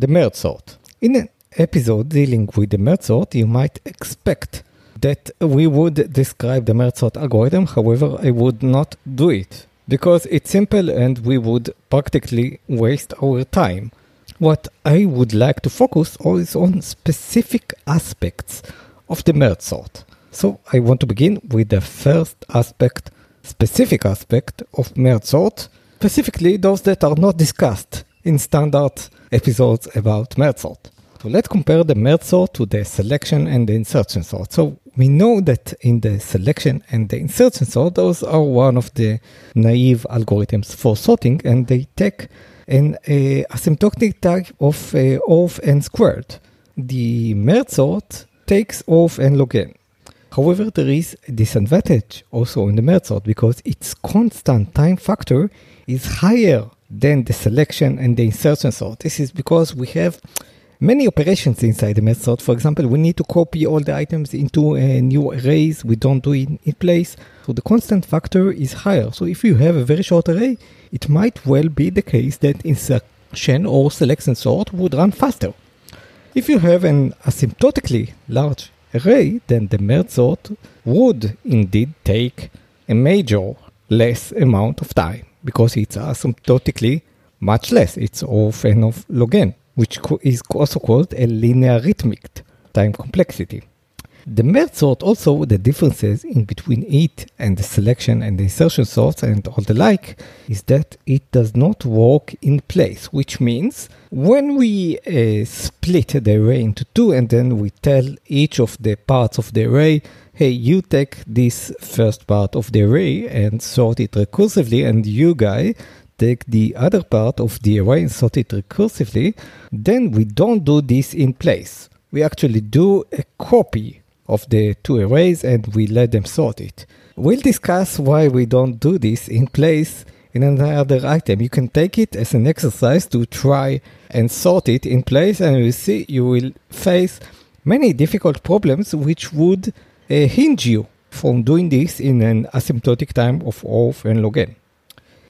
the merge sort. In an episode dealing with the merge sort, you might expect that we would describe the merge sort algorithm, however, I would not do it because it's simple and we would practically waste our time. What I would like to focus on is on specific aspects of the merge sort. So I want to begin with the first aspect, specific aspect of merge sort, specifically those that are not discussed in standard episodes about merge sort. So let's compare the merge sort to the selection and the insertion sort. So we know that in the selection and the insertion sort, those are one of the naive algorithms for sorting, and they take an uh, asymptotic type of uh, of n squared. The merge sort takes of n log n. However, there is a disadvantage also in the merge sort because its constant time factor is higher than the selection and the insertion sort. This is because we have many operations inside the merge sort. For example, we need to copy all the items into a new arrays. We don't do it in place. So the constant factor is higher. So if you have a very short array, it might well be the case that insertion or selection sort would run faster. If you have an asymptotically large array, then the merge sort would indeed take a major less amount of time because it's asymptotically much less. It's of n of log n which is also called a linearithmic time complexity. The merge sort also the differences in between it and the selection and the insertion sorts and all the like is that it does not work in place, which means when we uh, split the array into two and then we tell each of the parts of the array, hey, you take this first part of the array and sort it recursively, and you guy take the other part of the array and sort it recursively, then we don't do this in place. We actually do a copy of the two arrays and we let them sort it. We'll discuss why we don't do this in place in another item. You can take it as an exercise to try and sort it in place and you see you will face many difficult problems which would hinge you from doing this in an asymptotic time of O of n log n.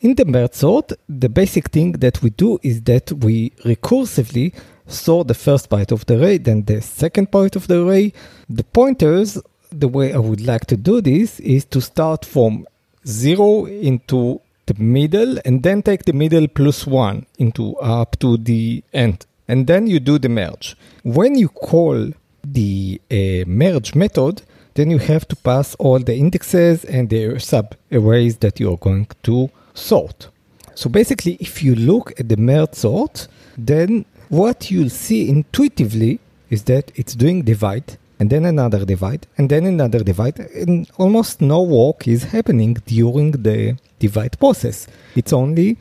In the merge sort, the basic thing that we do is that we recursively sort the first byte of the array, then the second byte of the array. The pointers, the way I would like to do this is to start from zero into the middle and then take the middle plus one into up to the end. And then you do the merge. When you call the uh, merge method, then you have to pass all the indexes and the sub arrays that you're going to sort. So basically, if you look at the merge sort, then what you'll see intuitively is that it's doing divide and then another divide and then another divide and almost no work is happening during the divide process. It's only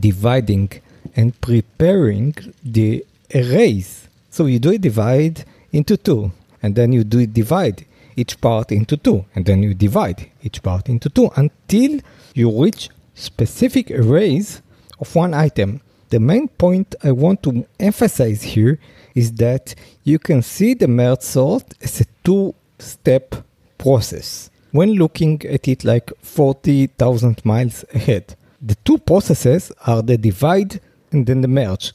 dividing and preparing the arrays. So you do a divide into two and then you do a divide each part into two and then you divide each part into two until you reach specific arrays of one item. The main point I want to emphasize here is that you can see the merge sort as a two step process when looking at it like 40,000 miles ahead. The two processes are the divide and then the merge.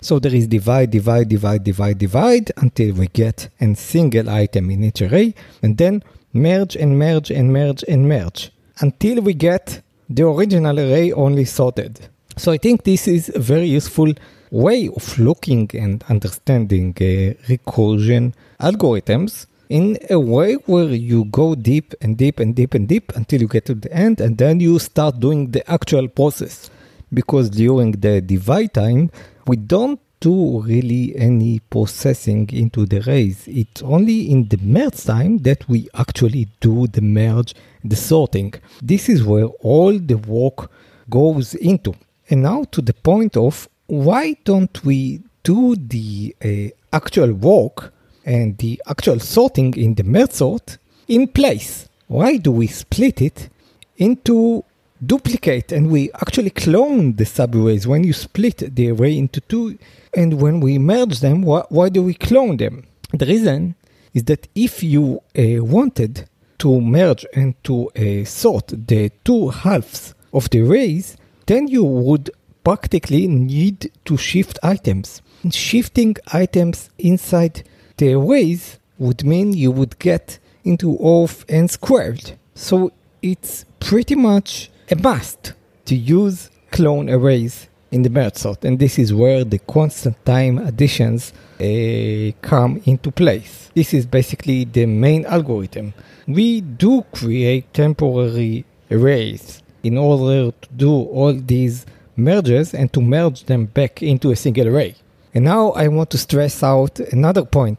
So there is divide, divide, divide, divide, divide until we get a single item in each array, and then merge and merge and merge and merge until we get the original array only sorted. So I think this is a very useful way of looking and understanding uh, recursion algorithms in a way where you go deep and deep and deep and deep until you get to the end and then you start doing the actual process. Because during the divide time, we don't do really any processing into the arrays. It's only in the merge time that we actually do the merge, the sorting. This is where all the work goes into. And now to the point of why don't we do the uh, actual work and the actual sorting in the merge sort in place? Why do we split it into duplicate and we actually clone the subarrays when you split the array into two and when we merge them why, why do we clone them the reason is that if you uh, wanted to merge and to uh, sort the two halves of the arrays then you would practically need to shift items shifting items inside the arrays would mean you would get into of n squared. So it's pretty much a must to use clone arrays in the merge sort, and this is where the constant time additions uh, come into place. This is basically the main algorithm. We do create temporary arrays in order to do all these merges and to merge them back into a single array. And now I want to stress out another point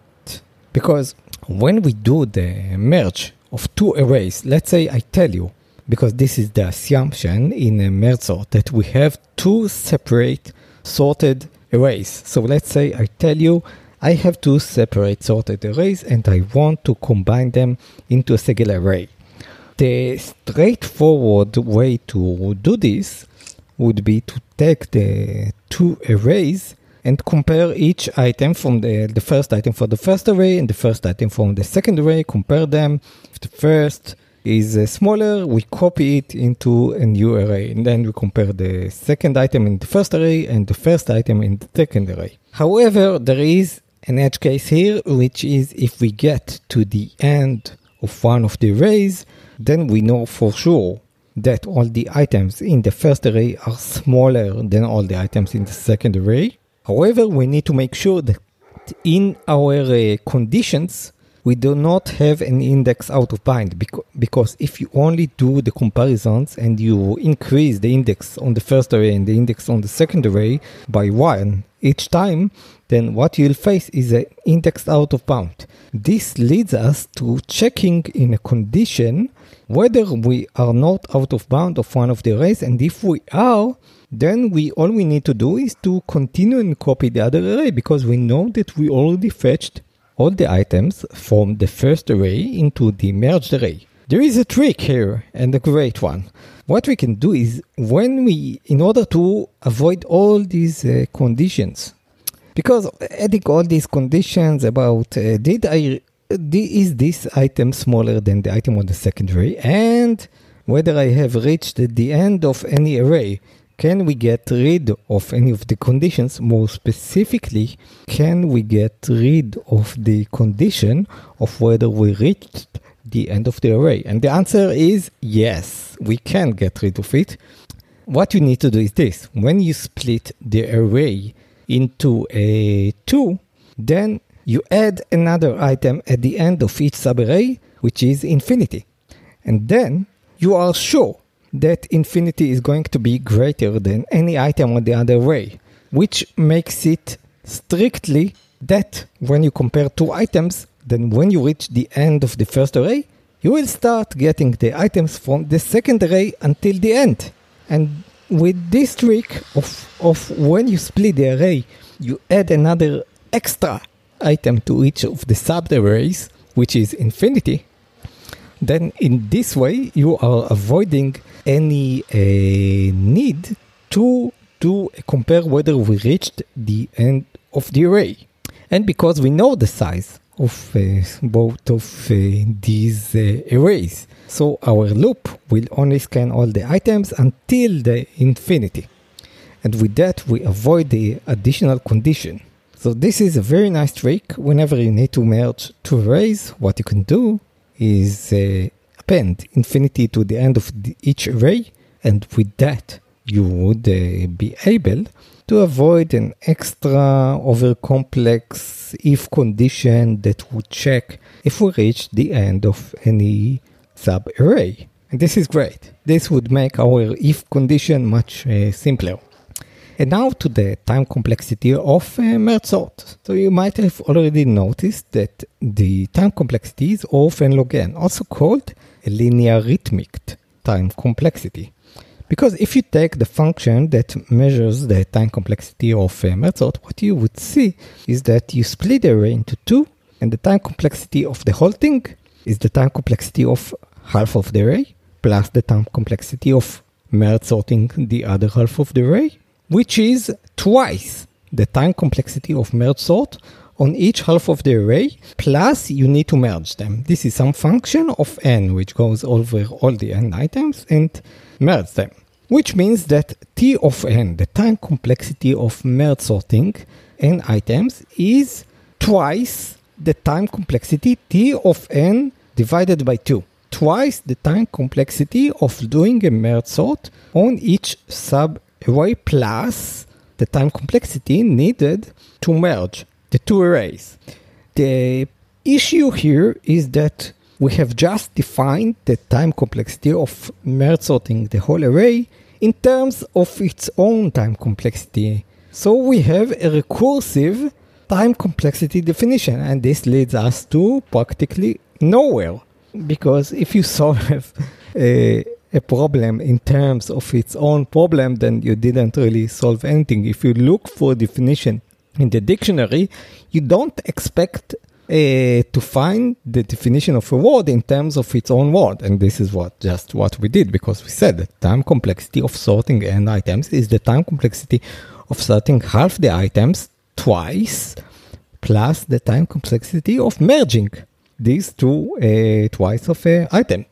because when we do the merge of two arrays, let's say I tell you, because this is the assumption in merge sort that we have two separate sorted arrays. So let's say I tell you I have two separate sorted arrays and I want to combine them into a single array. The straightforward way to do this would be to take the two arrays and compare each item from the, the first item for the first array and the first item from the second array, compare them. If the first is uh, smaller, we copy it into a new array. And then we compare the second item in the first array and the first item in the second array. However, there is an edge case here, which is if we get to the end of one of the arrays, then we know for sure that all the items in the first array are smaller than all the items in the second array. However, we need to make sure that in our uh, conditions, we do not have an index out of bind because if you only do the comparisons and you increase the index on the first array and the index on the second array by one each time, then what you'll face is an index out of bound. This leads us to checking in a condition whether we are not out of bound of one of the arrays, and if we are, then we all we need to do is to continue and copy the other array because we know that we already fetched all the items from the first array into the merged array. There is a trick here and a great one. What we can do is when we, in order to avoid all these uh, conditions, because adding all these conditions about uh, did I is this item smaller than the item on the second array and whether I have reached the end of any array can we get rid of any of the conditions? More specifically, can we get rid of the condition of whether we reached the end of the array? And the answer is yes, we can get rid of it. What you need to do is this when you split the array into a two, then you add another item at the end of each subarray, which is infinity. And then you are sure that infinity is going to be greater than any item on the other array, which makes it strictly that when you compare two items, then when you reach the end of the first array, you will start getting the items from the second array until the end. And with this trick of, of when you split the array, you add another extra item to each of the sub arrays, which is infinity, then in this way you are avoiding any uh, need to to compare whether we reached the end of the array. And because we know the size of uh, both of uh, these uh, arrays, so our loop will only scan all the items until the infinity. And with that, we avoid the additional condition. So this is a very nice trick. Whenever you need to merge two arrays, what you can do is uh, append infinity to the end of the, each array, and with that, you would uh, be able to avoid an extra over complex if condition that would check if we reach the end of any sub array. And this is great. This would make our if condition much uh, simpler. And now to the time complexity of uh, merge sort. So you might have already noticed that the time complexity is of n log n, also called a linearithmic time complexity. Because if you take the function that measures the time complexity of a merge sort, what you would see is that you split the array into two, and the time complexity of the whole thing is the time complexity of half of the array, plus the time complexity of merge sorting the other half of the array, which is twice the time complexity of merge sort on each half of the array, plus you need to merge them. This is some function of n, which goes over all the n items and merge them. Which means that t of n, the time complexity of merge sorting, n items is twice the time complexity t of n divided by 2. Twice the time complexity of doing a merge sort on each sub-array plus the time complexity needed to merge the two arrays. The issue here is that we have just defined the time complexity of merge sorting the whole array in terms of its own time complexity. So we have a recursive time complexity definition, and this leads us to practically nowhere. Because if you solve a, a problem in terms of its own problem, then you didn't really solve anything. If you look for definition in the dictionary, you don't expect uh, to find the definition of a word in terms of its own word. And this is what just what we did because we said that time complexity of sorting n items is the time complexity of sorting half the items twice plus the time complexity of merging these two uh, twice of a item.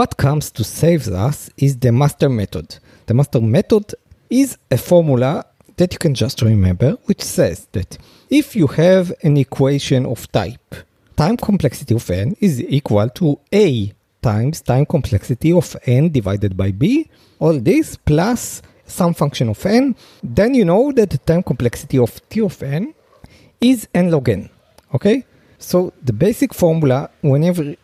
What comes to save us is the master method. The master method is a formula that you can just remember, which says that if you have an equation of type time complexity of n is equal to a times time complexity of n divided by b, all this plus some function of n, then you know that the time complexity of t of n is n log n. Okay? So the basic formula, whenever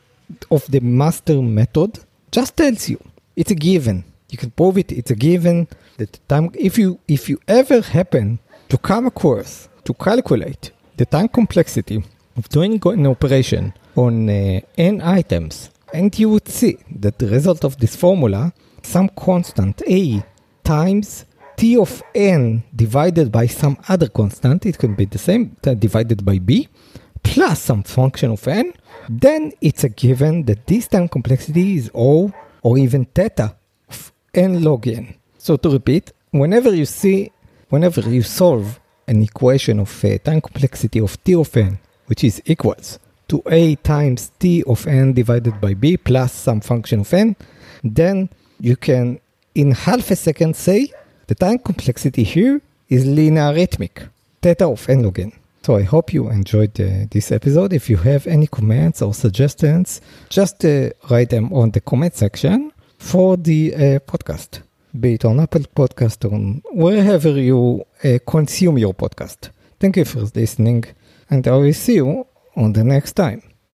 of the master method, just tells you it's a given. You can prove it, it's a given that time if you if you ever happen to come across to calculate the time complexity of doing an operation on uh, n items and you would see that the result of this formula some constant a times t of n divided by some other constant it can be the same divided by b plus some function of n then it's a given that this time complexity is o or even theta of n log n so to repeat, whenever you see, whenever you solve an equation of uh, time complexity of t of n, which is equals to a times t of n divided by b plus some function of n, then you can, in half a second, say the time complexity here is linearithmic, theta of n log n. So I hope you enjoyed uh, this episode. If you have any comments or suggestions, just uh, write them on the comment section for the uh, podcast be it on Apple Podcast or wherever you uh, consume your podcast. Thank you for listening, and I will see you on the next time.